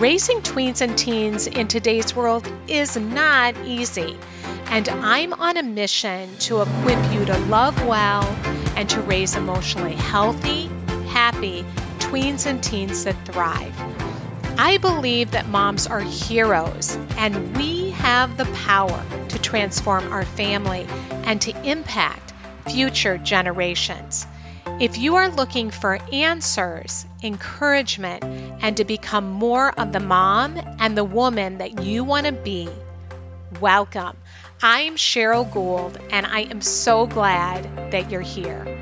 Raising tweens and teens in today's world is not easy, and I'm on a mission to equip you to love well and to raise emotionally healthy, happy tweens and teens that thrive. I believe that moms are heroes, and we have the power to transform our family and to impact future generations. If you are looking for answers, encouragement, and to become more of the mom and the woman that you want to be, welcome. I'm Cheryl Gould, and I am so glad that you're here.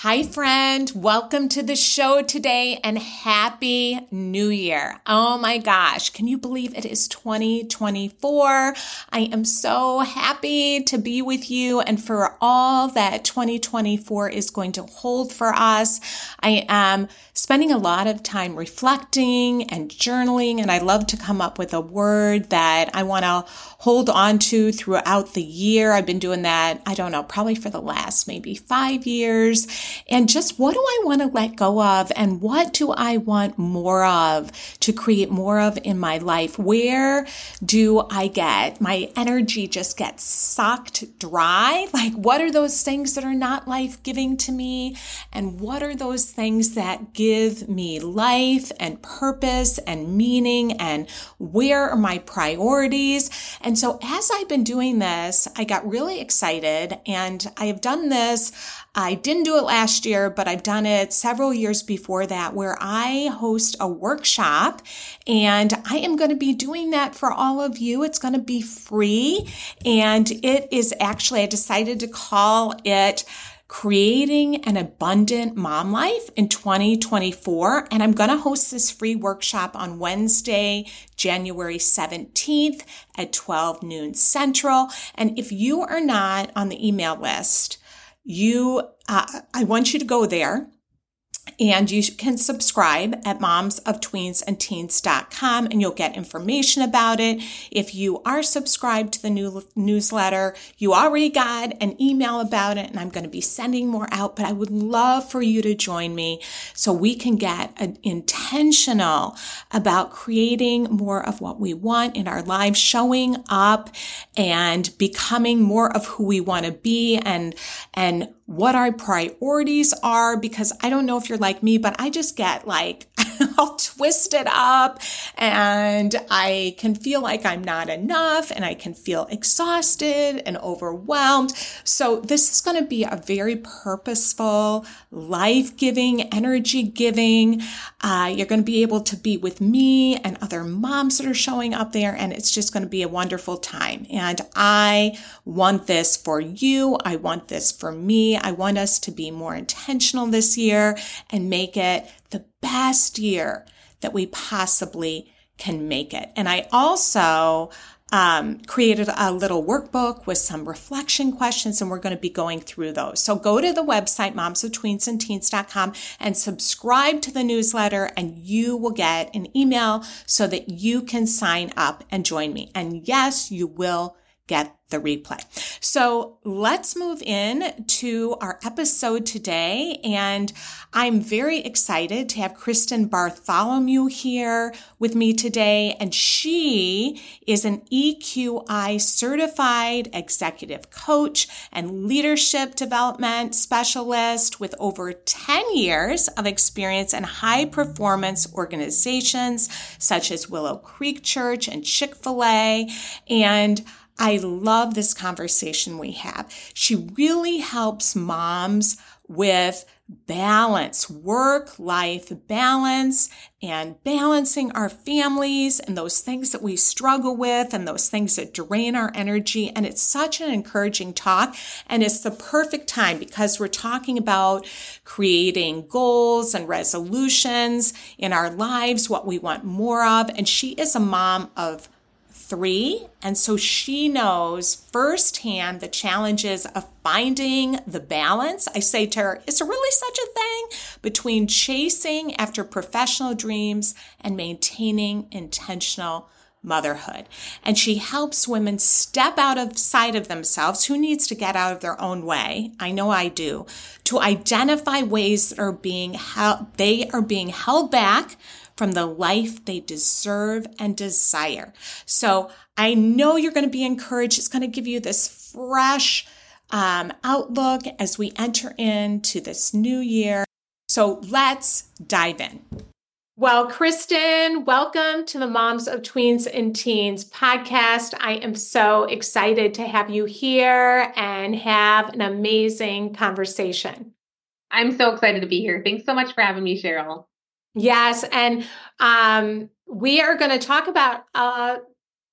Hi, friend. Welcome to the show today and Happy New Year. Oh my gosh. Can you believe it is 2024? I am so happy to be with you and for all that 2024 is going to hold for us. I am spending a lot of time reflecting and journaling, and I love to come up with a word that I want to hold on to throughout the year. I've been doing that, I don't know, probably for the last maybe five years. And just what do I want to let go of and what do I want more of to create more of in my life? Where do I get my energy just gets sucked dry? Like, what are those things that are not life giving to me? And what are those things that give me life and purpose and meaning? And where are my priorities? And so as I've been doing this, I got really excited and I have done this. I didn't do it last year, but I've done it several years before that where I host a workshop and I am going to be doing that for all of you. It's going to be free and it is actually, I decided to call it creating an abundant mom life in 2024. And I'm going to host this free workshop on Wednesday, January 17th at 12 noon central. And if you are not on the email list, you, uh, I want you to go there and you can subscribe at momsoftweensandteens.com and you'll get information about it. If you are subscribed to the new newsletter, you already got an email about it and I'm going to be sending more out, but I would love for you to join me so we can get intentional about creating more of what we want in our lives, showing up and becoming more of who we want to be and, and what our priorities are because I don't know if you're like me, but I just get like all twisted up and I can feel like I'm not enough and I can feel exhausted and overwhelmed. So this is going to be a very purposeful, life giving, energy giving. Uh, you're going to be able to be with me and other moms that are showing up there and it's just going to be a wonderful time. And I want this for you. I want this for me. I want us to be more intentional this year and make it the best year that we possibly can make it. And I also um, created a little workbook with some reflection questions, and we're going to be going through those. So go to the website, momsoftweensandteens.com, and subscribe to the newsletter, and you will get an email so that you can sign up and join me. And yes, you will get the replay. So let's move in to our episode today. And I'm very excited to have Kristin Bartholomew here with me today. And she is an EQ-i certified executive coach and leadership development specialist with over 10 years of experience in high performance organizations such as Willow Creek Church and Chick-fil-A. And I love this conversation we have. She really helps moms with balance, work life balance, and balancing our families and those things that we struggle with and those things that drain our energy. And it's such an encouraging talk. And it's the perfect time because we're talking about creating goals and resolutions in our lives, what we want more of. And she is a mom of three. And so she knows firsthand the challenges of finding the balance. I say to her, is there really such a thing between chasing after professional dreams and maintaining intentional motherhood. And she helps women step out of sight of themselves. Who needs to get out of their own way? I know I do. To identify ways that are being held, they are being held back from the life they deserve and desire. So I know you're going to be encouraged. It's going to give you this fresh um, outlook as we enter into this new year. So let's dive in. Well, Kristin, welcome to the Moms of Tweens and Teens podcast. I am so excited to have you here and have an amazing conversation. I'm so excited to be here. Thanks so much for having me, Cheryl. Yes. And um, we are going to talk about uh,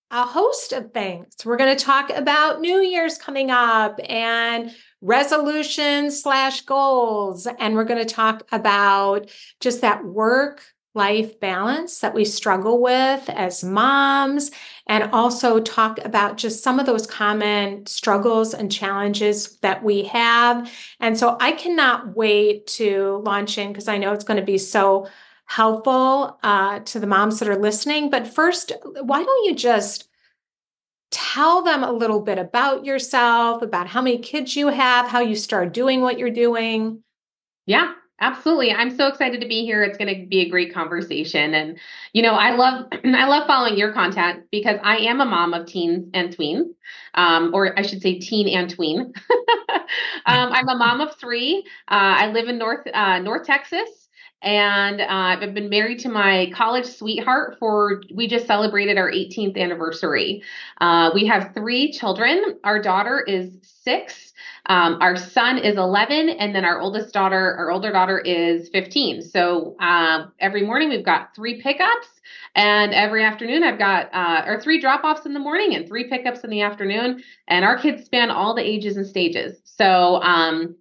a host of things. We're going to talk about New Year's coming up and resolutions slash goals. And we're going to talk about just that work life balance that we struggle with as moms, and also talk about just some of those common struggles and challenges that we have. And so I cannot wait to launch in because I know it's going to be so helpful uh, to the moms that are listening. But first, why don't you just tell them a little bit about yourself, about how many kids you have, how you start doing what you're doing? Yeah, absolutely. I'm so excited to be here. It's going to be a great conversation. And you know i love i love following your content because i am a mom of teens and tweens um, or i should say teen and tween. Um, i'm a mom of three. Uh, i live in north uh, north texas and uh, I've been married to my college sweetheart for, we just celebrated our 18th anniversary. Uh, we have three children. Our daughter is six, um, our son is 11, and then our oldest daughter, our older daughter is 15. So uh, every morning we've got three pickups, and every afternoon I've got, uh, or three drop offs in the morning and three pickups in the afternoon. And our kids span all the ages and stages. So, um,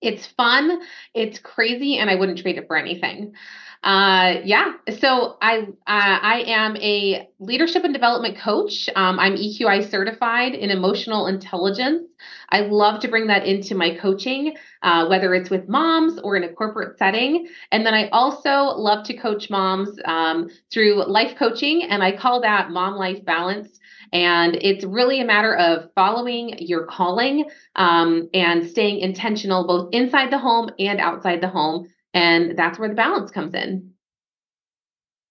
it's fun, it's crazy, and I wouldn't trade it for anything. Uh, yeah, so I uh, I am a leadership and development coach. Um, I'm EQ-i certified in emotional intelligence. I love to bring that into my coaching, uh, whether it's with moms or in a corporate setting. And then I also love to coach moms um, through life coaching, and I call that mom life balance. And it's really a matter of following your calling um, and staying intentional both inside the home and outside the home. And that's where the balance comes in.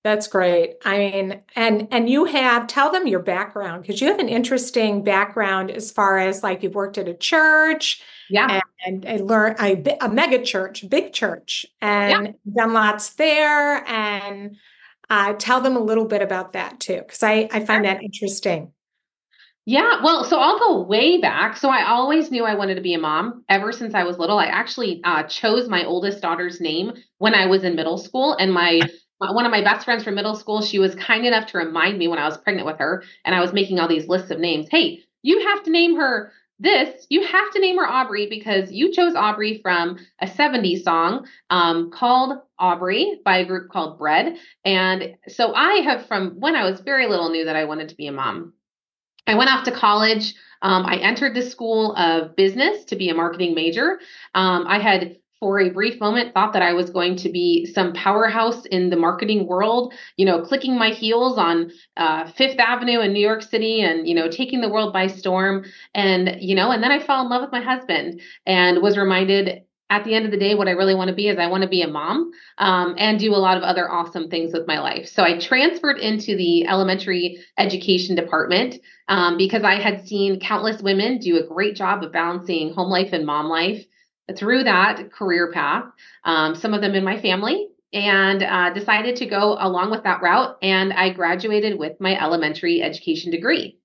That's great. I mean, and and you have tell them your background because you have an interesting background as far as like you've worked at a church, yeah, and, learned a, a mega church, big church, and yeah. done lots there. And uh, tell them a little bit about that too, because I, I find that interesting. Yeah, well, so I'll go way back. So I always knew I wanted to be a mom ever since I was little. I actually uh, chose my oldest daughter's name when I was in middle school, and my one of my best friends from middle school, she was kind enough to remind me when I was pregnant with her, and I was making all these lists of names. Hey, you have to name her this, you have to name her Aubrey because you chose Aubrey from a 70s song um, called Aubrey by a group called Bread. And so I have, from when I was very little, knew that I wanted to be a mom. I went off to college. Um, I entered the school of business to be a marketing major. Um, I had for a brief moment thought that I was going to be some powerhouse in the marketing world, you know, clicking my heels on uh, Fifth Avenue in New York City and, you know, taking the world by storm. And, you know, and then I fell in love with my husband and was reminded at the end of the day, what I really want to be is I want to be a mom um, and do a lot of other awesome things with my life. So I transferred into the elementary education department um, because I had seen countless women do a great job of balancing home life and mom life through that career path, um, some of them in my family, and uh, decided to go along with that route. And I graduated with my elementary education degree.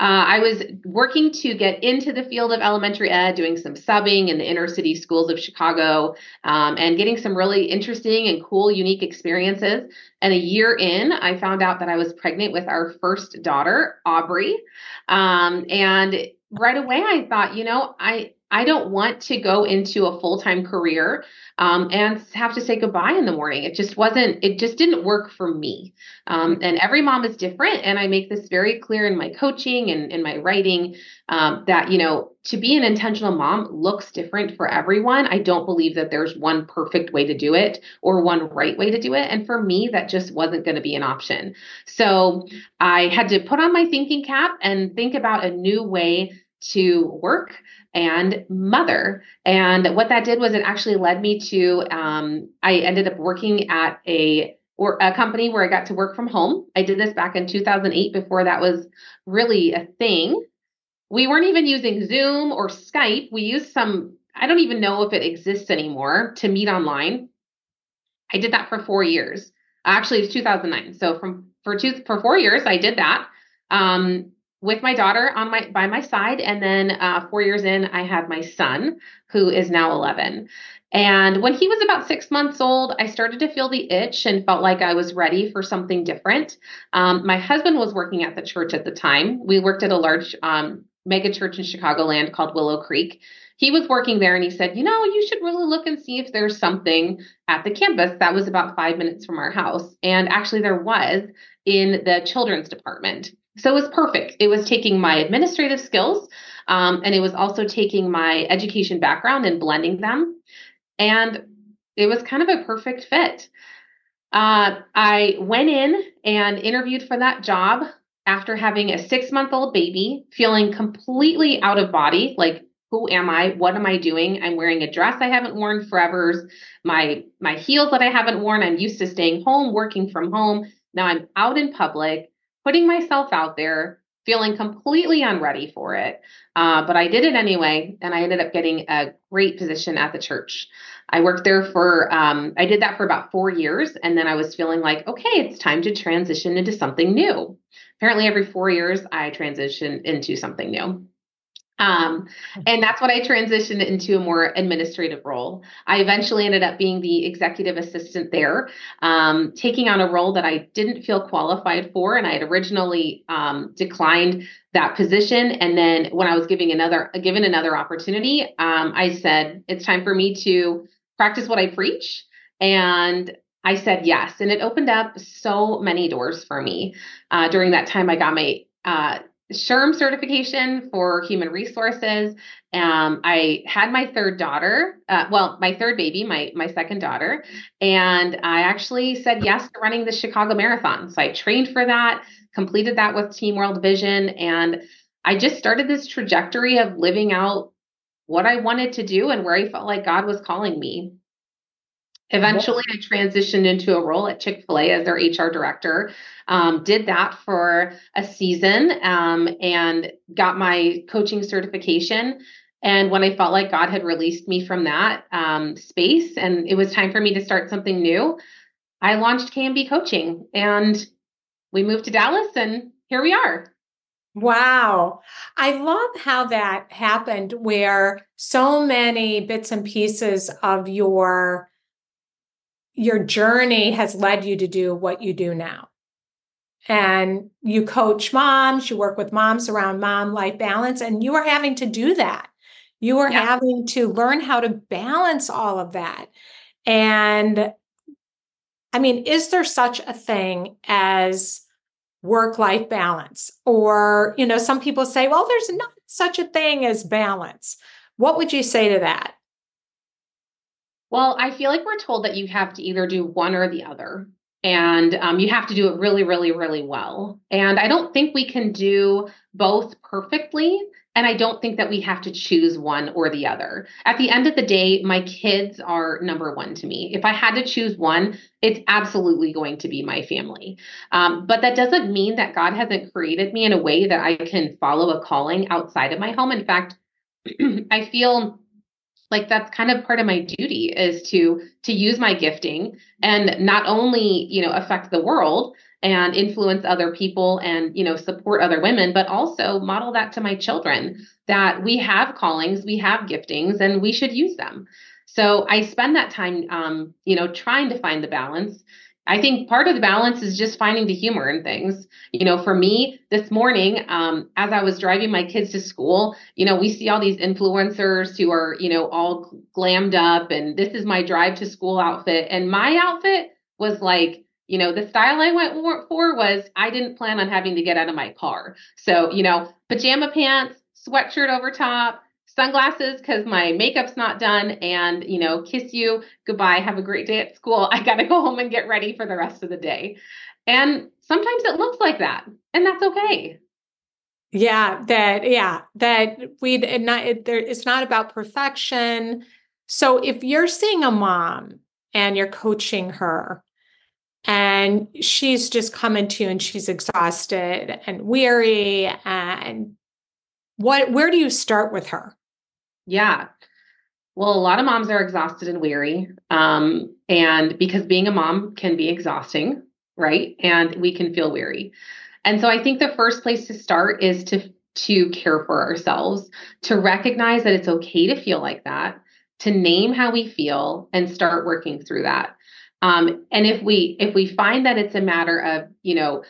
Uh, I was working to get into the field of elementary ed, doing some subbing in the inner city schools of Chicago, um, and getting some really interesting and cool, unique experiences. And a year in, I found out that I was pregnant with our first daughter, Aubrey. Um, and right away, I thought, you know, I I don't want to go into a full time career um, and have to say goodbye in the morning. It just wasn't, it just didn't work for me. Um, and every mom is different. And I make this very clear in my coaching and in my writing um, that, you know, to be an intentional mom looks different for everyone. I don't believe that there's one perfect way to do it or one right way to do it. And for me, that just wasn't going to be an option. So I had to put on my thinking cap and think about a new way to work and mother. And what that did was it actually led me to um, I ended up working at a or a company where I got to work from home. I did this back in 2008 before that was really a thing. We weren't even using Zoom or Skype. We used some I don't even know if it exists anymore to meet online. I did that for 4 years. Actually, it's 2009. So from for two for 4 years I did that. Um, with my daughter on my by my side and then uh, four years in i had my son who is now 11 and when he was about six months old i started to feel the itch and felt like i was ready for something different. Um, my husband was working at the church at the time. We worked at a large um, mega church in chicagoland called willow creek. He was working there and he said you know you should really look and see if there's something at the campus that was about five minutes from our house. And actually there was in the children's department so it was perfect. It was taking my administrative skills um, and it was also taking my education background and blending them. And it was kind of a perfect fit. Uh, I went in and interviewed for that job after having a six month old baby, feeling completely out of body like, who am I? What am I doing? I'm wearing a dress I haven't worn forever. My my heels that I haven't worn. I'm used to staying home, working from home. Now I'm out in public putting myself out there, feeling completely unready for it. Uh, but I did it anyway, and I ended up getting a great position at the church. I worked there for, um, I did that for about four years, and then I was feeling like, okay, it's time to transition into something new. Apparently, every four years, I transition into something new. Um, and that's what I transitioned into a more administrative role. I eventually ended up being the executive assistant there, um, taking on a role that I didn't feel qualified for, and I had originally um, declined that position. And then when I was giving another given another opportunity, um, I said it's time for me to practice what I preach, and I said yes, and it opened up so many doors for me. Uh, during that time, I got my uh, SHRM certification for human resources. Um, I had my third daughter, uh, well, my third baby, my my second daughter, and I actually said yes to running the Chicago Marathon. So I trained for that, completed that with Team World Vision, and I just started this trajectory of living out what I wanted to do and where I felt like God was calling me. Eventually, I transitioned into a role at Chick-fil-A as their HR director. Um, did that for a season um, and got my coaching certification. And when I felt like God had released me from that um, space and it was time for me to start something new, I launched KMB Coaching and we moved to Dallas and here we are. Wow. I love how that happened where so many bits and pieces of your your journey has led you to do what you do now. And you coach moms, you work with moms around mom life balance, and you are having to do that. You are yeah. having to learn how to balance all of that. And I mean, is there such a thing as work life balance? Or, you know, some people say, well, there's not such a thing as balance. What would you say to that? Well, I feel like we're told that you have to either do one or the other. And um, you have to do it really, really, really well. And I don't think we can do both perfectly. And I don't think that we have to choose one or the other. At the end of the day, my kids are number one to me. If I had to choose one, it's absolutely going to be my family. Um, but that doesn't mean that God hasn't created me in a way that I can follow a calling outside of my home. In fact, I feel like that's kind of part of my duty is to to use my gifting and not only you know affect the world and influence other people and you know support other women but also model that to my children that we have callings we have giftings and we should use them. So i spend that time um, you know trying to find the balance I think part of the balance is just finding the humor in things. You know, for me this morning, um, as I was driving my kids to school, you know, we see all these influencers who are, you know, all glammed up and this is my drive to school outfit. And my outfit was like, you know, the style I went for was I didn't plan on having to get out of my car. So, you know, pajama pants, sweatshirt over top, sunglasses because my makeup's not done and you know kiss you goodbye have a great day at school. I gotta go home and get ready for the rest of the day. And sometimes it looks like that and that's okay. Yeah that yeah that we not it, there, it's not about perfection. So if you're seeing a mom and you're coaching her and she's just coming to you and she's exhausted and weary and what where do you start with her yeah. Well, a lot of moms are exhausted and weary. Um, and because being a mom can be exhausting, right? And we can feel weary. And so I think the first place to start is to to care for ourselves, to recognize that it's okay to feel like that, to name how we feel and start working through that. Um, and if we if we find that it's a matter of, you know,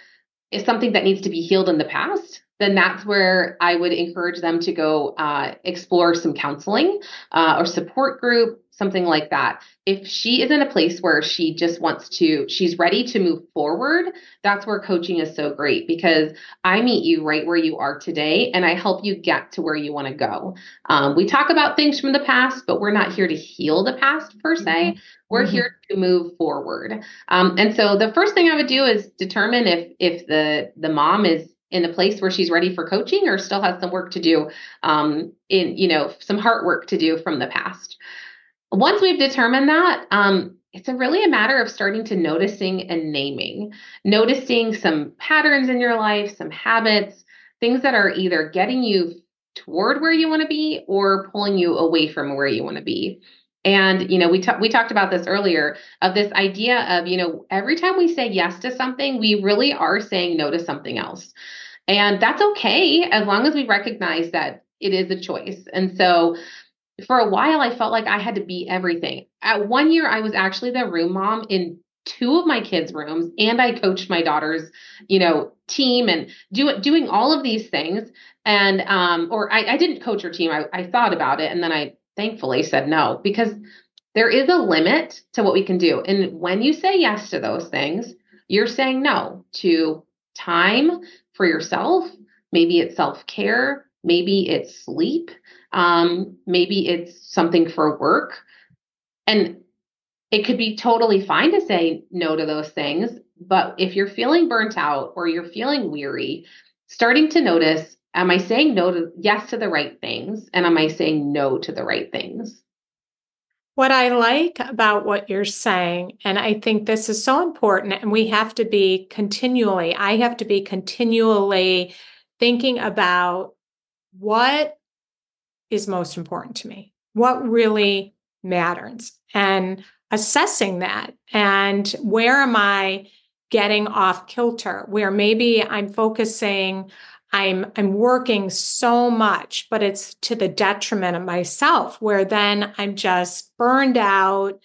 it's something that needs to be healed in the past, then that's where I would encourage them to go uh, explore some counseling uh, or support group, something like that. If she is in a place where she just wants to, she's ready to move forward, that's where coaching is so great because I meet you right where you are today and I help you get to where you want to go. Um, we talk about things from the past, but we're not here to heal the past per se. Mm-hmm. We're mm-hmm. here to move forward. Um, and so the first thing I would do is determine if if the the mom is in a place where she's ready for coaching or still has some work to do um, in you know some heart work to do from the past. Once we've determined that um, it's a really a matter of starting to noticing and naming noticing some patterns in your life some habits things that are either getting you toward where you want to be or pulling you away from where you want to be and you know, we we talked about this earlier of this idea of you know every time we say yes to something, we really are saying no to something else, and that's okay as long as we recognize that it is a choice. And so, for a while, I felt like I had to be everything. At one year, I was actually the room mom in two of my kids' rooms, and I coached my daughter's you know team and do, doing all of these things. And um, or I, I didn't coach her team. I, I thought about it, and then I thankfully said no because there is a limit to what we can do. And when you say yes to those things, you're saying no to time for yourself. Maybe it's self care. Maybe it's sleep. Um, maybe it's something for work. And it could be totally fine to say no to those things. But if you're feeling burnt out or you're feeling weary, starting to notice am I saying no to yes to the right things? And am I saying no to the right things? What I like about what you're saying, and I think this is so important, and we have to be continually, I have to be continually thinking about what is most important to me, what really matters, and assessing that. And where am I getting off kilter? Where maybe I'm focusing I'm I'm working so much, but it's to the detriment of myself, where then I'm just burned out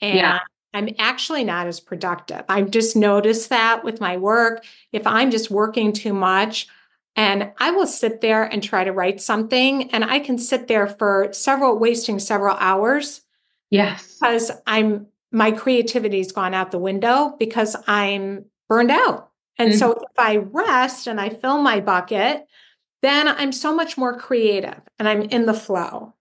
and yeah. I'm actually not as productive. I've just noticed that with my work. If I'm just working too much, and I will sit there and try to write something, and I can sit there for several, wasting several hours. Yes. Because I'm my creativity's gone out the window because I'm burned out. And mm-hmm. so if I rest and I fill my bucket, then I'm so much more creative and I'm in the flow.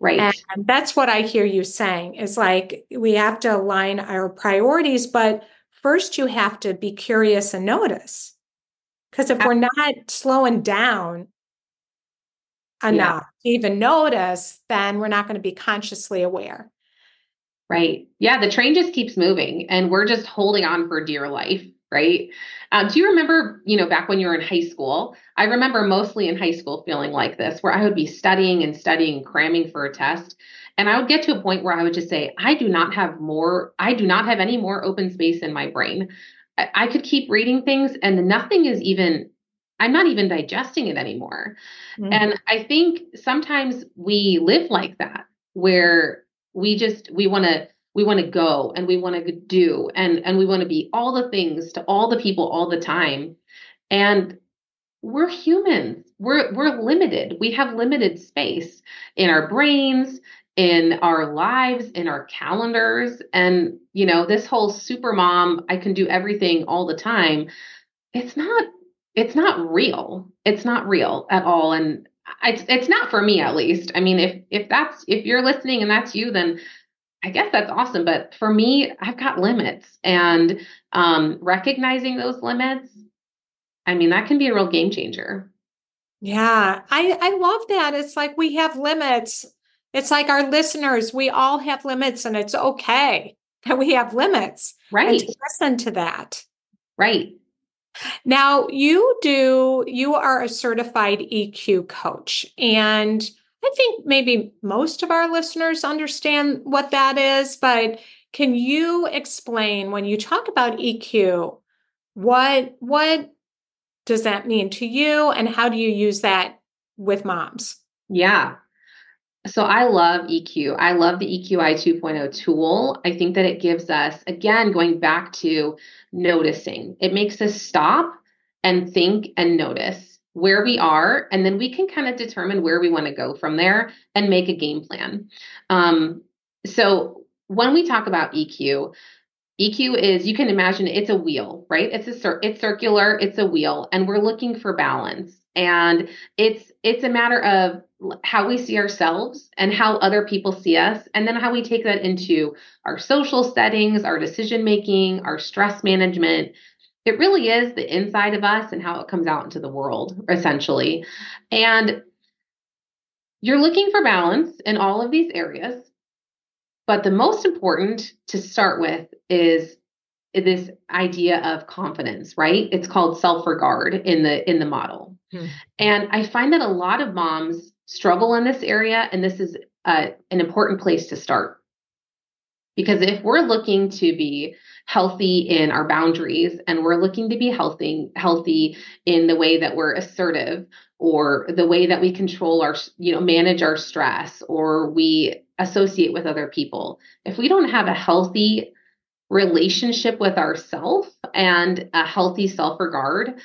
Right. And that's what I hear you saying is like we have to align our priorities, but first you have to be curious and notice. Because if we're not slowing down enough yeah. to even notice, then we're not going to be consciously aware. Right. Yeah. The train just keeps moving and we're just holding on for dear life right? Um, do you remember, you know, back when you were in high school? I remember mostly in high school feeling like this, where I would be studying and studying, cramming for a test. And I would get to a point where I would just say, I do not have more, I do not have any more open space in my brain. I, I could keep reading things and nothing is even I'm not even digesting it anymore. Mm-hmm. And I think sometimes we live like that where we just we want to we want to go and we want to do and and we want to be all the things to all the people all the time. And we're humans. We're we're limited. We have limited space in our brains, in our lives, in our calendars. And, you know, this whole super mom, I can do everything all the time. It's not, it's not real. It's not real at all. And it's, it's not for me, at least. I mean, if, if that's, if you're listening and that's you, then I guess that's awesome. But for me, I've got limits and um, recognizing those limits, I mean, that can be a real game changer. Yeah, I I love that. It's like we have limits it's like our listeners, we all have limits and it's okay that we have limits. Right. To listen to that. Right. Now, you do, you are a certified EQ coach. And I think maybe most of our listeners understand what that is, but can you explain when you talk about EQ, what what does that mean to you and how do you use that with moms? Yeah. So I love EQ. I love the EQ-i 2.0 tool. I think that it gives us, again, going back to noticing, it makes us stop and think and notice where we are. And then we can kind of determine where we want to go from there and make a game plan. Um, so when we talk about EQ, EQ is you can imagine it's a wheel, right? It's a it's circular, it's a wheel, and we're looking for balance. And it's it's a matter of how we see ourselves and how other people see us, and then how we take that into our social settings, our decision making, our stress management. It really is the inside of us and how it comes out into the world, essentially. And you're looking for balance in all of these areas. But the most important to start with is this idea of confidence, right? It's called self-regard in the in the model. Hmm. And I find that a lot of moms struggle in this area and this is uh, an important place to start. Because if we're looking to be healthy in our boundaries and we're looking to be healthy healthy in the way that we're assertive or the way that we control our you know manage our stress or we associate with other people if we don't have a healthy relationship with ourself and a healthy self-regard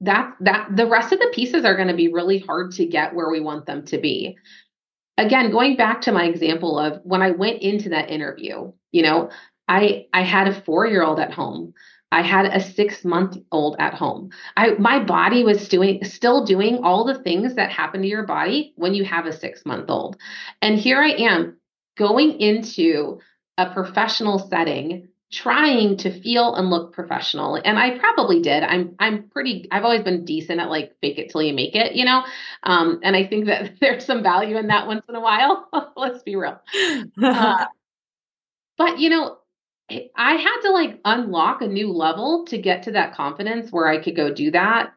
that that the rest of the pieces are going to be really hard to get where we want them to be again going back to my example of when i went into that interview you know i i had a 4 year old at home. I had a 6 month old at home. I my body was doing still doing all the things that happen to your body when you have a 6 month old and here i am going into a professional setting trying to feel and look professional. And i probably did. I'm i'm pretty i've always been decent at like fake it till you make it you know? Um, and i think that there's some value in that once in a while. Let's be real. Uh, but you know i had to like unlock a new level to get to that confidence where i could go do that.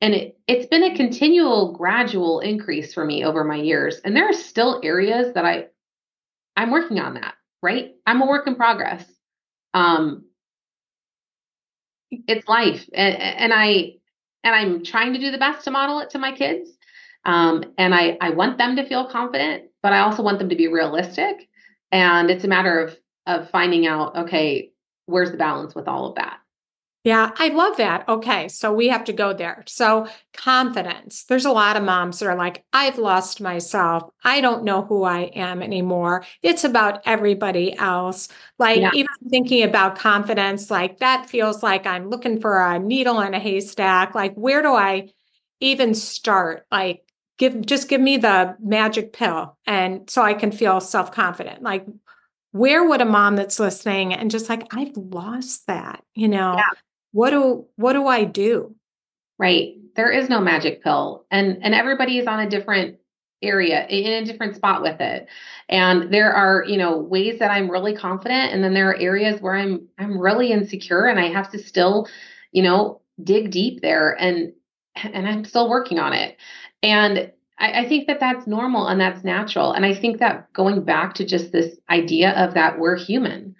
And it, it's been a continual gradual increase for me over my years. And there are still areas that i i'm working on that right? I'm a work in progress. Um, it's life, and, and I and I'm trying to do the best to model it to my kids. Um, and I I want them to feel confident, but I also want them to be realistic. And it's a matter of of finding out, okay, where's the balance with all of that? Yeah, I love that. Okay, so we have to go there. So, confidence. There's a lot of moms that are like, I've lost myself. I don't know who I am anymore. It's about everybody else. Like, yeah. even thinking about confidence, like that feels like I'm looking for a needle in a haystack. Like, where do I even start? Like, give just give me the magic pill and so I can feel self-confident. Like, where would a mom that's listening and just like i've lost that you know yeah what do what do I do? Right. There is no magic pill. And and everybody is on a different area in a different spot with it. And there are, you know, ways that I'm really confident and then there are areas where I'm I'm really insecure and I have to still, you know, dig deep there and and I'm still working on it. And I, I think that that's normal and that's natural. And I think that going back to just this idea of that we're human,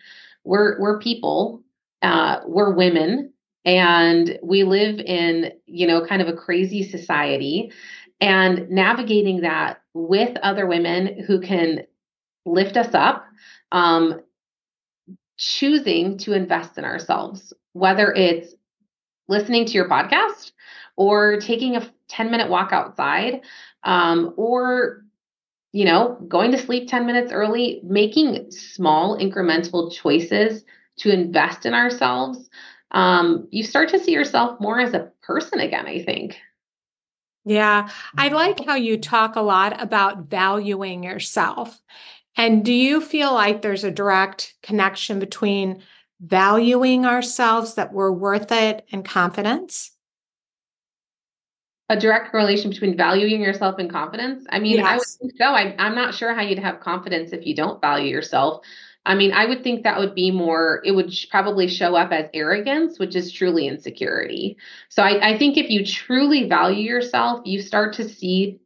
we're we're people uh, we're women and we live in, you know, kind of a crazy society. And navigating that with other women who can lift us up, um, choosing to invest in ourselves, whether it's listening to your podcast or taking a 10 minute walk outside um, or you know going to sleep 10 minutes early making small incremental choices to invest in ourselves um, you start to see yourself more as a person again i think yeah i like how you talk a lot about valuing yourself and do you feel like there's a direct connection between valuing ourselves that we're worth it and confidence a direct correlation between valuing yourself and confidence? I mean, yes. I would think so. I, I'm not sure how you'd have confidence if you don't value yourself. I mean, I would think that would be more, it would probably show up as arrogance, which is truly insecurity. So I, I think if you truly value yourself, you start to see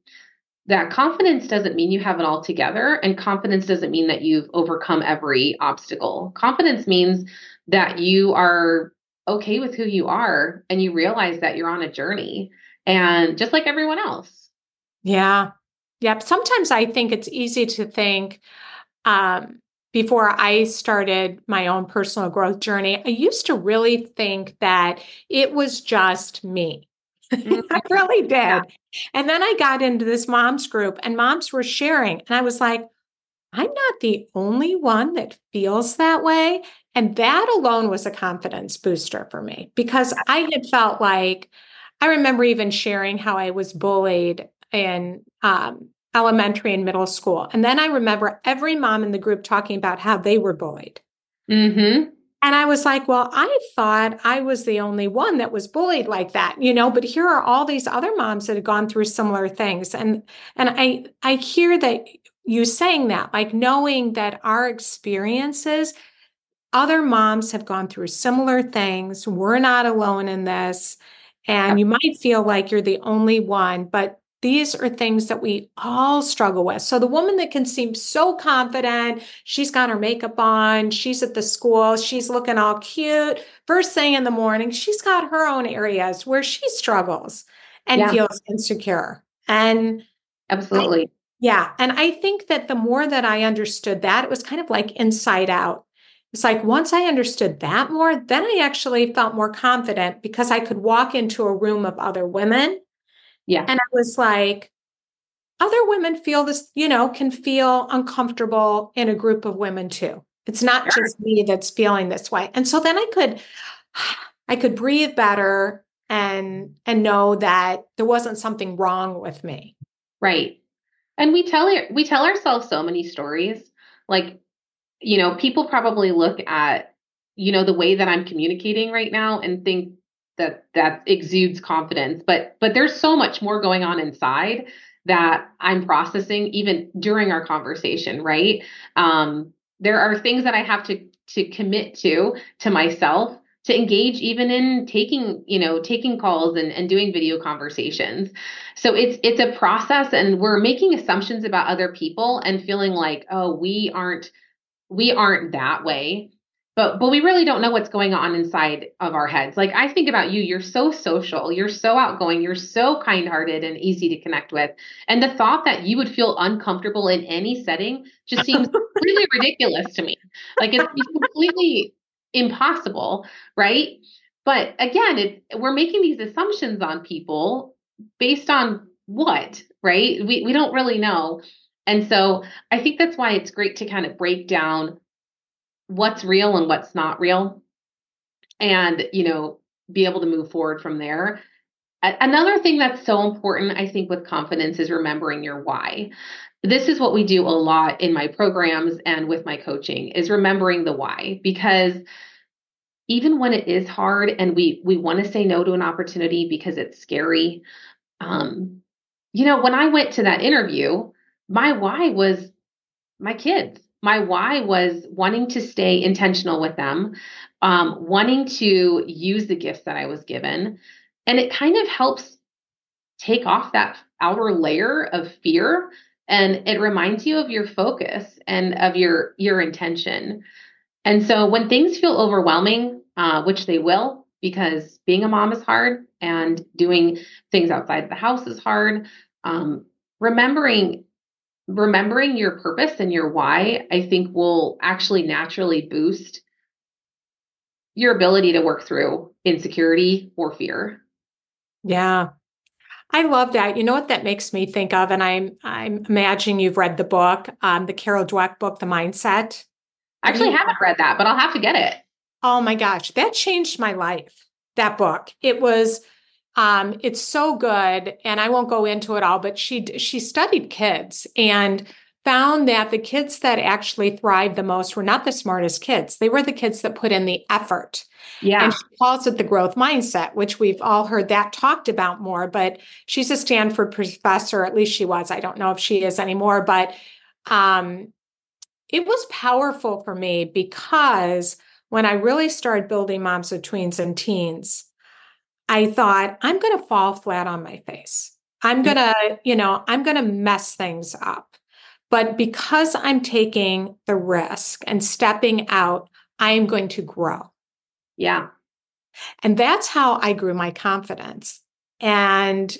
that confidence doesn't mean you have it all together, and confidence doesn't mean that you've overcome every obstacle. Confidence means that you are okay with who you are and you realize that you're on a journey and just like everyone else. Yeah. Yep. Sometimes I think it's easy to think um, before I started my own personal growth journey, I used to really think that it was just me. Mm-hmm. I really did. Yeah. And then I got into this moms group and moms were sharing, and I was like, I'm not the only one that feels that way. And that alone was a confidence booster for me because I had felt like I remember even sharing how I was bullied in um, elementary and middle school. And then I remember every mom in the group talking about how they were bullied. Mm-hmm. And I was like, well, I thought I was the only one that was bullied like that, you know, but here are all these other moms that have gone through similar things. And and I I hear that you saying that, like knowing that our experiences, other moms have gone through similar things. We're not alone in this. And you might feel like you're the only one, but these are things that we all struggle with. So the woman that can seem so confident, she's got her makeup on, she's at the school, she's looking all cute. First thing in the morning, she's got her own areas where she struggles and yeah. feels insecure. And absolutely. I, yeah. And I think that the more that I understood that, it was kind of like inside out. It's like once I understood that more, then I actually felt more confident because I could walk into a room of other women. Yeah. And I was like, other women feel this, you know, can feel uncomfortable in a group of women too. It's not sure. just me that's feeling this way. And so then I could I could breathe better and and know that there wasn't something wrong with me. Right. And we tell we tell ourselves so many stories. Like you know, people probably look at, you know, the way that I'm communicating right now and think that that exudes confidence, but but there's so much more going on inside that I'm processing even during our conversation, right? Um, there are things that I have to to commit to to myself to engage even in taking you know taking calls and, and doing video conversations so it's it's a process and we're making assumptions about other people and feeling like oh we aren't we aren't that way but but we really don't know what's going on inside of our heads. Like i think about you you're so social you're so outgoing you're so kind-hearted and easy to connect with. And the thought that you would feel uncomfortable in any setting just seems completely ridiculous to me. Like it's, it's completely impossible right? But again it, we're making these assumptions on people based on what right? We, we don't really know. And so I think that's why it's great to kind of break down what's real and what's not real and, you know, be able to move forward from there. Another thing that's so important, I think, with confidence is remembering your why. This is what we do a lot in my programs and with my coaching is remembering the why because even when it is hard and we we want to say no to an opportunity because it's scary um you know when i went to that interview my why was my kids. My why was wanting to stay intentional with them, um, wanting to use the gifts that I was given. And it kind of helps take off that outer layer of fear and it reminds you of your focus and of your your intention. And so when things feel overwhelming, uh, which they will, because being a mom is hard and doing things outside the house is hard. Um, remembering remembering your purpose and your why, I think will actually naturally boost your ability to work through insecurity or fear. Yeah. I love that. You know what that makes me think of, and I'm I'm imagining you've read the book, um, the Carol Dweck book, The Mindset. I actually haven't read that, but I'll have to get it. Oh my gosh, that changed my life. That book. It was um, it's so good, and I won't go into it all, but she she studied kids and found that the kids that actually thrived the most were not the smartest kids. They were the kids that put in the effort. Yeah. And she calls it the growth mindset, which we've all heard that talked about more. But she's a Stanford professor, at least she was. I don't know if she is anymore, but um, it was powerful for me because when I really started building moms of tweens and teens, I thought, I'm going to fall flat on my face. I'm going to, you know, I'm going to mess things up. But because I'm taking the risk and stepping out, I am going to grow. Yeah. And that's how I grew my confidence. And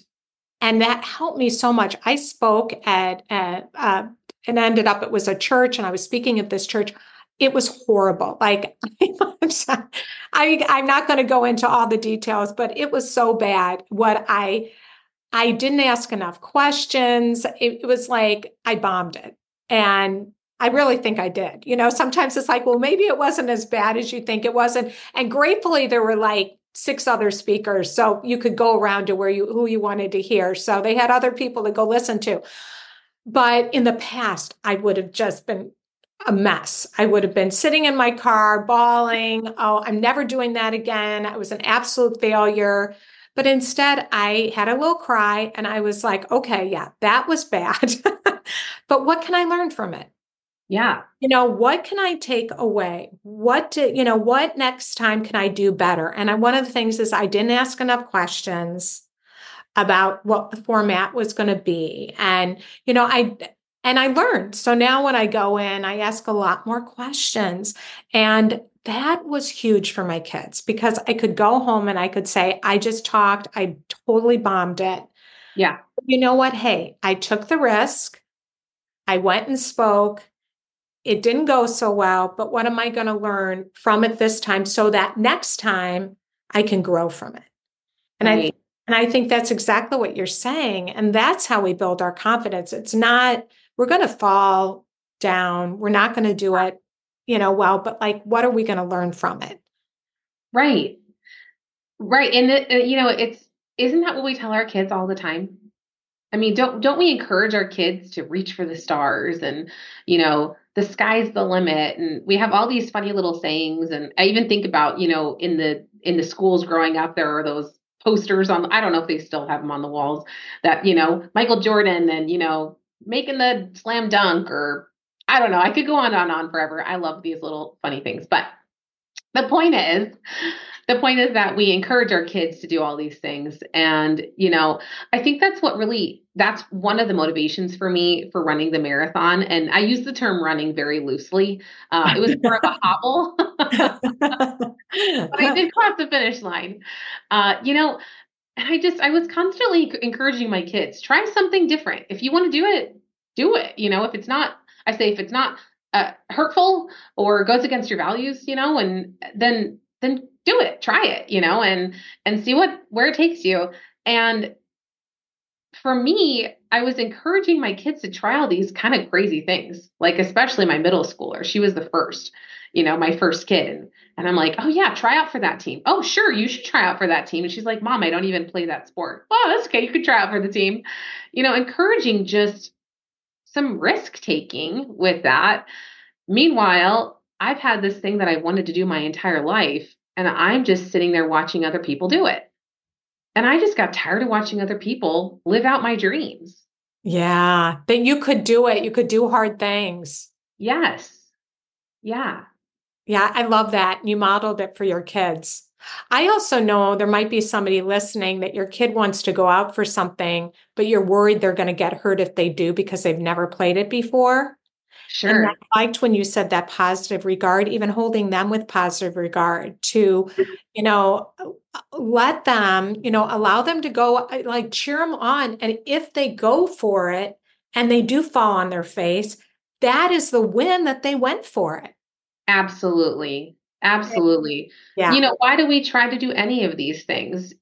and that helped me so much. I spoke at, at uh, and ended up it was a church, and I was speaking at this church. It was horrible. Like I, I'm not going to go into all the details, but it was so bad. What I I didn't ask enough questions. It, it, was like I bombed it. And I really think I did. You know, sometimes it's like, well, maybe it wasn't as bad as you think it wasn't. And gratefully, there were like six other speakers. So you could go around to where you who you wanted to hear. So they had other people to go listen to. But in the past, I would have just been a mess. I would have been sitting in my car bawling. Oh, I'm never doing that again. I was an absolute failure. But instead, I had a little cry and I was like, okay, yeah, that was bad. but what can I learn from it? Yeah. You know, what can I take away? What do, you know, what next time can I do better? And I, one of the things is I didn't ask enough questions about what the format was going to be. And, you know, I, and I learned. So now when I go in, I ask a lot more questions. And that was huge for my kids because I could go home and I could say, I just talked, I totally bombed it. Yeah. You know what? Hey, I took the risk. I went and spoke. It didn't go so well, but what am I going to learn from it this time so that next time I can grow from it? And right. I and I think that's exactly what you're saying. And that's how we build our confidence. It's not, we're going to fall down. We're not going to do it you know, well, but like, what are we going to learn from it? Right. Right. And, the, uh, you know, it's, isn't that what we tell our kids all the time? I mean, don't, don't we encourage our kids to reach for the stars and, you know, the sky's the limit. And we have all these funny little sayings. And I even think about, you know, in the, in the schools growing up, there are those posters on, I don't know if they still have them on the walls that, you know, Michael Jordan and, you know, making the slam dunk or I don't know. I could go on and on forever. I love these little funny things. But the point is, the point is that we encourage our kids to do all these things. And, you know, I think that's what really, that's one of the motivations for me for running the marathon. And I use the term running very loosely. Uh, it was more of a hobble, but I did cross the finish line. Uh, you know, and I just, I was constantly encouraging my kids, try something different. If you want to do it, do it. You know, if it's not I say if it's not uh, hurtful or goes against your values, you know, and then then do it, try it, you know, and and see what where it takes you. And for me, I was encouraging my kids to try all these kind of crazy things, like especially my middle schooler. She was the first, you know, my first kid. And I'm like, oh, yeah, try out for that team. Oh, sure, you should try out for that team. And she's like, mom, I don't even play that sport. Oh, that's okay. You could try out for the team. You know, encouraging just some risk taking with that. Meanwhile, I've had this thing that I wanted to do my entire life, and I'm just sitting there watching other people do it. And I just got tired of watching other people live out my dreams. Yeah, that you could do it. You could do hard things. Yes. Yeah. Yeah, I love that. You modeled it for your kids. I also know there might be somebody listening that your kid wants to go out for something, but you're worried they're going to get hurt if they do because they've never played it before. Sure. And I liked when you said that positive regard, even holding them with positive regard to, you know, let them, you know, allow them to go, like cheer them on. And if they go for it and they do fall on their face, that is the win that they went for it. Absolutely. Absolutely. Yeah. You know, why do we try to do any of these things?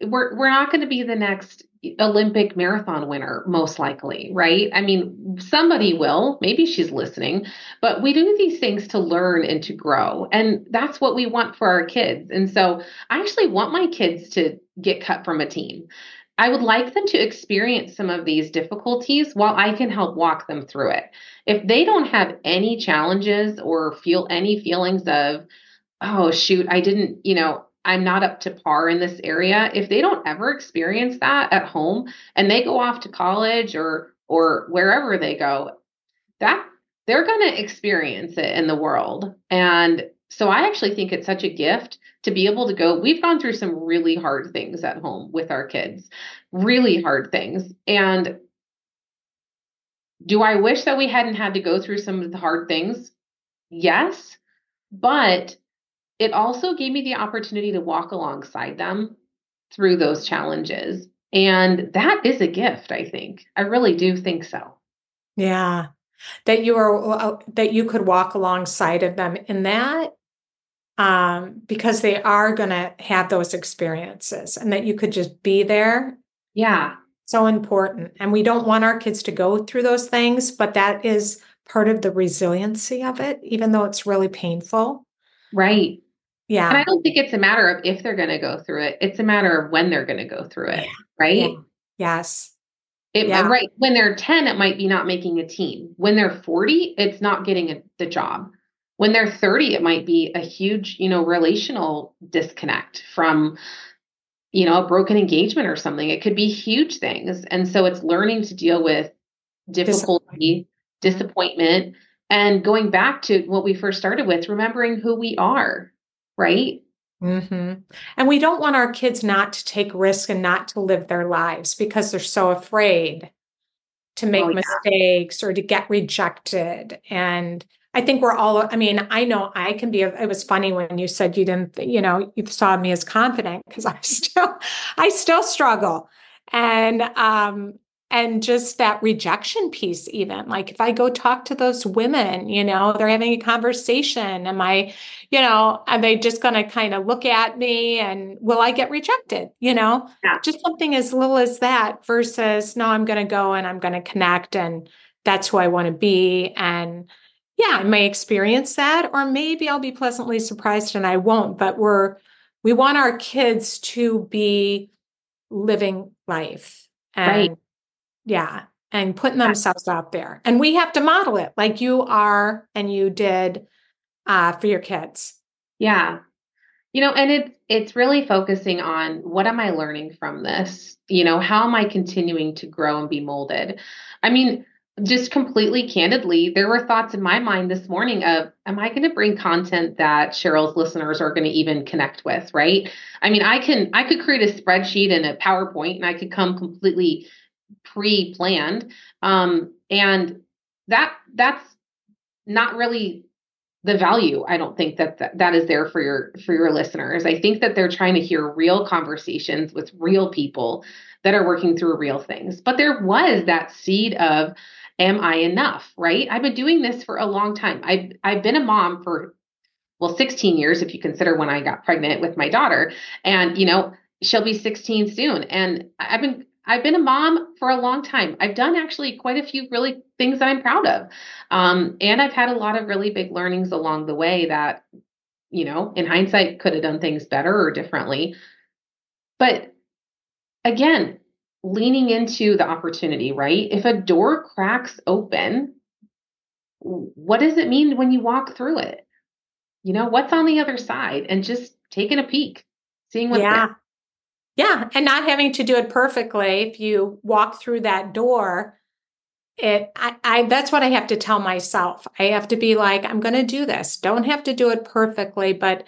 We're we're not going to be the next Olympic marathon winner, most likely, right? I mean, somebody will, maybe she's listening, but we do these things to learn and to grow. And that's what we want for our kids. And so I actually want my kids to get cut from a team. I would like them to experience some of these difficulties while I can help walk them through it. If they don't have any challenges or feel any feelings of, oh, shoot, I didn't, you know, I'm not up to par in this area. If they don't ever experience that at home and they go off to college or or wherever they go, that they're going to experience it in the world. And so I actually think it's such a gift to be able to go. We've gone through some really hard things at home with our kids, really hard things. And do I wish that we hadn't had to go through some of the hard things? Yes. But it also gave me the opportunity to walk alongside them through those challenges. And that is a gift, I think. I really do think so. Yeah. That you are uh, that you could walk alongside of them in that um, because they are going to have those experiences and that you could just be there. Yeah. So important. And we don't want our kids to go through those things, but that is part of the resiliency of it, even though it's really painful. Right. Yeah. And I don't think it's a matter of if they're going to go through it. It's a matter of when they're going to go through it. Yeah. Right. Yeah. Yes. It, yeah. Right. When they're 10, it might be not making a team. When they're 40, it's not getting a, the job. When they're 30, it might be a huge, you know, relational disconnect from, you know, a broken engagement or something. It could be huge things. And so it's learning to deal with difficulty, disappointment, and going back to what we first started with, remembering who we are right? Mm-hmm. And we don't want our kids not to take risks and not to live their lives because they're so afraid to make oh, yeah. mistakes or to get rejected. And I think we're all, I mean, I know I can be, it was funny when you said you didn't, you know, you saw me as confident because I still, I still struggle. And, um, and just that rejection piece even like if i go talk to those women you know they're having a conversation am i you know are they just going to kind of look at me and will i get rejected you know? Yeah. just something as little as that versus no i'm going to go and i'm going to connect and that's who i want to be. And yeah i may experience that or maybe i'll be pleasantly surprised and i won't but we're we want our kids to be living life. And right yeah. And putting themselves out there. And we have to model it like you are and you did uh, for your kids. Yeah. You know, and it's it's really focusing on what am I learning from this? You know, how am I continuing to grow and be molded? I mean, just completely candidly, there were thoughts in my mind this morning of, am I going to bring content that Cheryl's listeners are going to even connect with? Right. I mean, I can, I could create a spreadsheet and a PowerPoint and I could come completely pre-planned. Um, and that that's not really the value i don't think that, that that is there for your for your listeners. I think that they're trying to hear real conversations with real people that are working through real things. But there was that seed of am i enough? Right? I've been doing this for a long time. I've i've been a mom for well 16 years if you consider when i got pregnant with my daughter. And you know she'll be 16 soon. And i've been I've been a mom for a long time. I've done actually quite a few really things that I'm proud of. Um, and I've had a lot of really big learnings along the way that, you know, in hindsight, could have done things better or differently. But again, leaning into the opportunity, right? If a door cracks open, what does it mean when you walk through it? You know, what's on the other side? And just taking a peek, seeing what's yeah. there. Yeah, and not having to do it perfectly. If you walk through that door, it I, I that's what I have to tell myself. I have to be like, I'm going to do this. Don't have to do it perfectly, but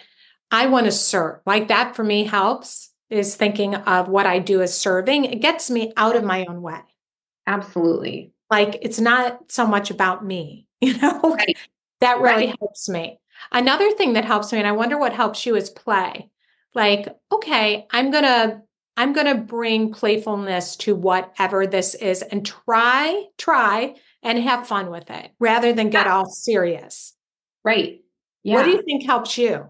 I want to serve. Like that for me helps is thinking of what I do as serving. It gets me out of my own way. Absolutely. Like it's not so much about me, you know? Right. that really Right. helps me. Another thing that helps me, and I wonder what helps you is play. Like, okay, I'm gonna I'm gonna bring playfulness to whatever this is and try, try and have fun with it rather than get all serious. Right. Yeah. What do you think helps you?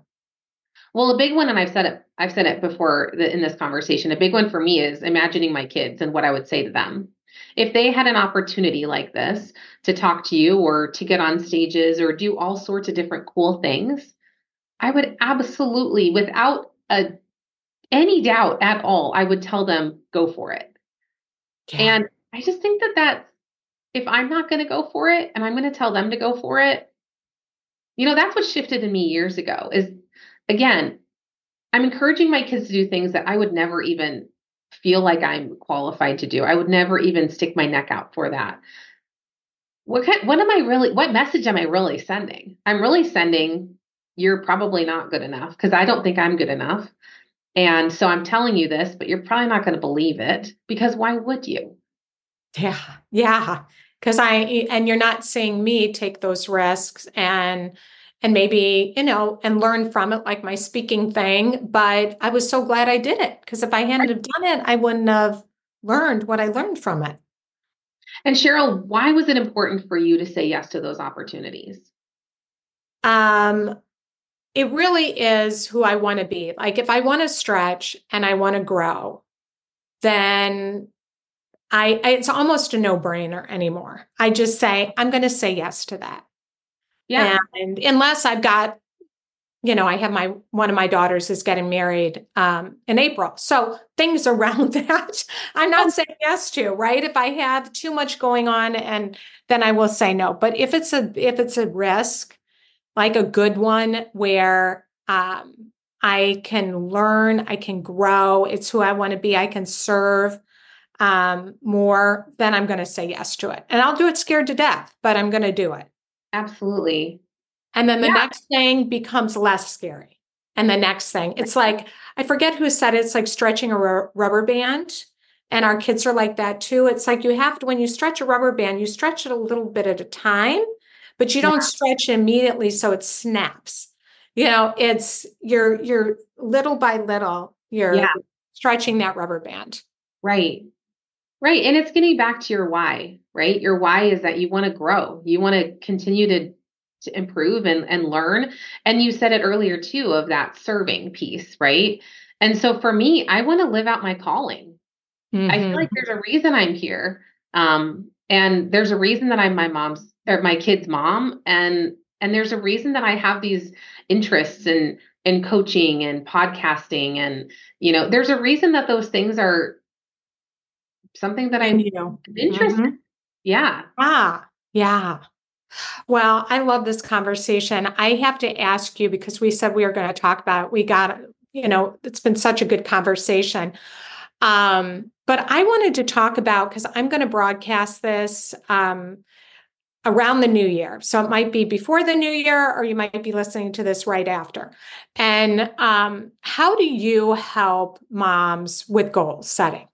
Well, a big one, and I've said it, I've said it before th- in this conversation. A big one for me is imagining my kids and what I would say to them. If they had an opportunity like this to talk to you or to get on stages or do all sorts of different cool things, I would absolutely, without a, any doubt at all, I would tell them, go for it. And I just think that that's, if I'm not going to go for it and I'm going to tell them to go for it, you know, that's what shifted in me years ago is again, I'm encouraging my kids to do things that I would never even feel like I'm qualified to do. I would never even stick my neck out for that. What kind, what am I really what message am I really sending? I'm really sending you're probably not good enough because I don't think I'm good enough. And so I'm telling you this, but you're probably not going to believe it because why would you? Yeah. Yeah. Cause I, and you're not seeing me take those risks and, and maybe, you know, and learn from it, like my speaking thing. But I was so glad I did it because if I hadn't have done it, I wouldn't have learned what I learned from it. And Cheryl, why was it important for you to say yes to those opportunities? Um, it really is who I want to be. Like if I want to stretch and I want to grow, then I, I it's almost a no-brainer anymore. I just say I'm going to say yes to that. Yeah. And unless I've got you know, I have my one of my daughters is getting married um, in April. So things around that I'm not saying yes to, right? If I have too much going on and then I will say no. But if it's a if it's a risk, like a good one where um, I can learn, I can grow, it's who I want to be, I can serve um, more, then I'm going to say yes to it. And I'll do it scared to death, but I'm going to do it. Absolutely. And then the Yeah. next thing becomes less scary. And the next thing, it's like, I forget who said it, it's like stretching a rubber band. And our kids are like that too. It's like you have to, when you stretch a rubber band, you stretch it a little bit at a time, but you don't stretch immediately so it snaps. You know, it's you're you're little by little, you're Yeah. stretching that rubber band. Right. Right. And it's getting back to your why, right? Your why is that you want to grow. You want to continue to to improve and and learn. And you said it earlier too of that serving piece, right? And so for me, I want to live out my calling. I Mhm. feel like there's a reason I'm here. Um, and there's a reason that I'm my mom's or my kid's mom. And and there's a reason that I have these interests in in coaching and podcasting. And you know, there's a reason that those things are something that I'm you know. interested. Mhm. Yeah. Ah, yeah. Well, I love this conversation. I have to ask you because we said we were going to talk about it. We got, you know, it's been such a good conversation. Um, but I wanted to talk about because I'm going to broadcast this um, around the new year. So it might be before the new year, or you might be listening to this right after. And um, how do you help moms with goal setting?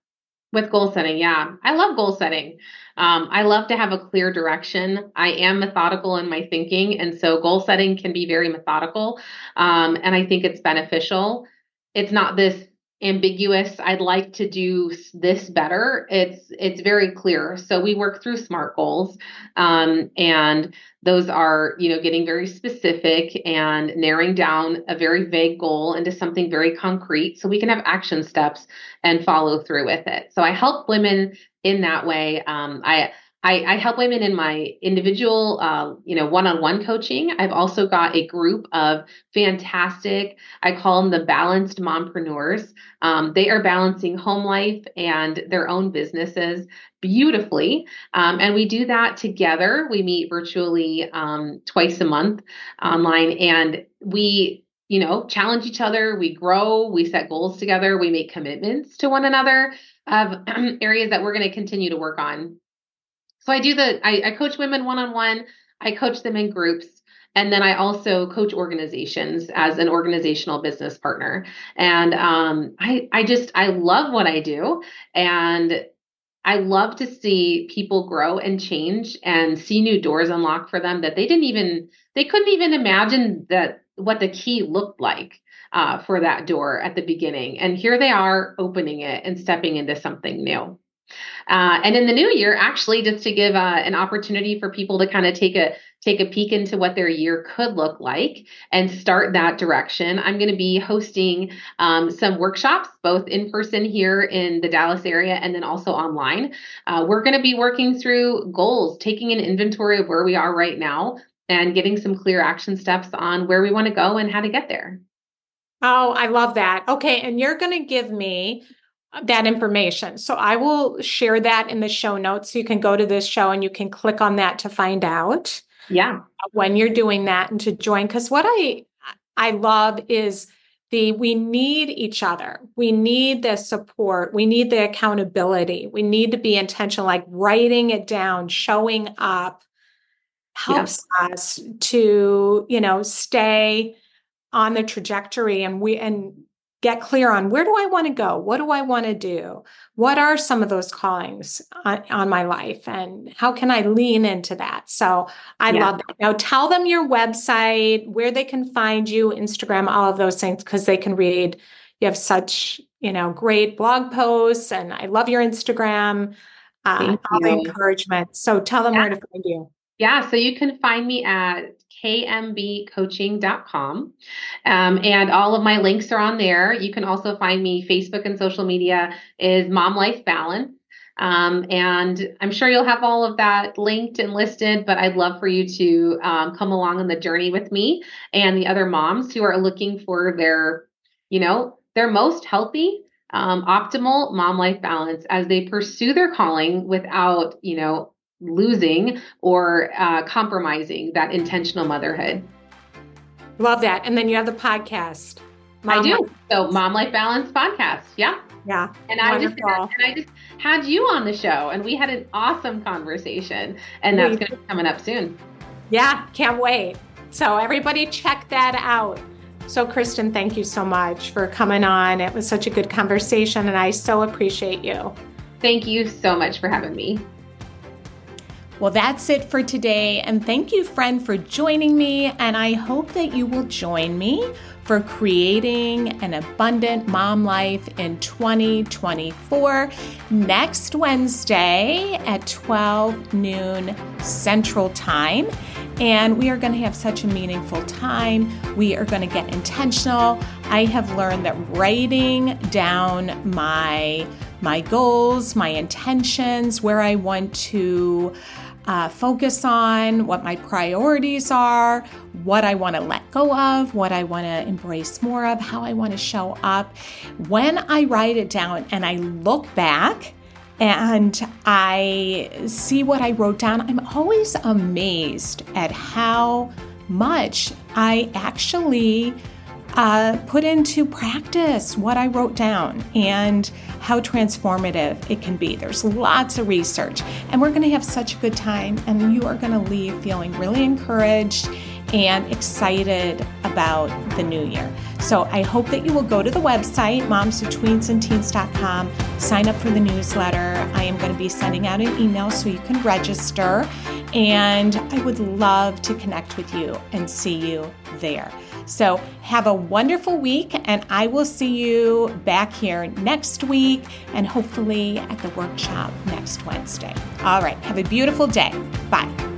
With goal setting, yeah. I love goal setting. Um, I love to have a clear direction. I am methodical in my thinking, and so goal setting can be very methodical. Um, and I think it's beneficial. It's not this ambiguous. I'd like to do this better. It's it's very clear. So we work through SMART goals, um, and those are you know getting very specific and narrowing down a very vague goal into something very concrete, so we can have action steps and follow through with it. So I help women in that way. Um, I, I I help women in my individual, uh, you know, one-on-one coaching. I've also got a group of fantastic. I call them the balanced mompreneurs. Um, they are balancing home life and their own businesses beautifully, um, and we do that together. We meet virtually um, twice a month online, and we you know, challenge each other. We grow, we set goals together, we make commitments to one another of areas that we're going to continue to work on. So I do the, I, I coach women one on one, I coach them in groups. And then I also coach organizations as an organizational business partner. And um, I, I just, I love what I do. And I love to see people grow and change and see new doors unlock for them that they didn't even they couldn't even imagine that what the key looked like uh, for that door at the beginning. And here they are opening it and stepping into something new. Uh, and in the new year, actually, just to give uh, an opportunity for people to kind of take a take a peek into what their year could look like and start that direction. I'm going to be hosting um, some workshops, both in person here in the Dallas area and then also online. Uh, we're going to be working through goals, taking an inventory of where we are right now, and getting some clear action steps on where we want to go and how to get there. Oh, I love that. Okay. And you're going to give me that information. So I will share that in the show notes. So you can go to this show and you can click on that to find out. Yeah. Uh, when you're doing that and to join. Because what I I love is the we need each other. We need the support. We need the accountability. We need to be intentional, like writing it down, showing up helps yeah. us to, you know, stay on the trajectory and we and get clear on where do I want to go? What do I want to do? What are some of those callings on, on my life? And how can I lean into that? So I yeah. love that. Now tell them your website, where they can find you, Instagram, all of those things, because they can read. You have such, you know, great blog posts and I love your Instagram, uh, all the encouragement. So tell them yeah. where to find you. Yeah, so you can find me at kmbcoaching.com. Um, and all of my links are on there. You can also find me Facebook and social media is Mom Life Balance. Um, and I'm sure you'll have all of that linked and listed, but I'd love for you to um, come along on the journey with me and the other moms who are looking for their, you know, their most healthy, um, optimal mom life balance as they pursue their calling without, you know, losing or uh, compromising that intentional motherhood. Love that. And then you have the podcast. Mom I do. Life. So Mom Life Balance podcast. Yeah. Yeah. And I just and I just had you on the show and we had an awesome conversation and that's going to be coming up soon. Yeah, can't wait. So everybody check that out. So Kristin, thank you so much for coming on. It was such a good conversation and I so appreciate you. Thank you so much for having me. Well, that's it for today. And thank you, friend, for joining me. And I hope that you will join me for creating an abundant mom life in 2024 next Wednesday at 12 noon Central Time. And we are going to have such a meaningful time. We are going to get intentional. I have learned that writing down my my goals, my intentions, where I want to uh, focus on, what my priorities are, what I want to let go of, what I want to embrace more of, how I want to show up. When I write it down and I look back, and I see what I wrote down, I'm always amazed at how much I actually uh, put into practice what I wrote down and how transformative it can be. There's lots of research, and we're going to have such a good time, and you are going to leave feeling really encouraged and excited about the new year. So I hope that you will go to the website, momswithtweensandteens.com, sign up for the newsletter. I am going to be sending out an email so you can register, and I would love to connect with you and see you there. So have a wonderful week, and I will see you back here next week and hopefully at the workshop next Wednesday. All right, have a beautiful day. Bye.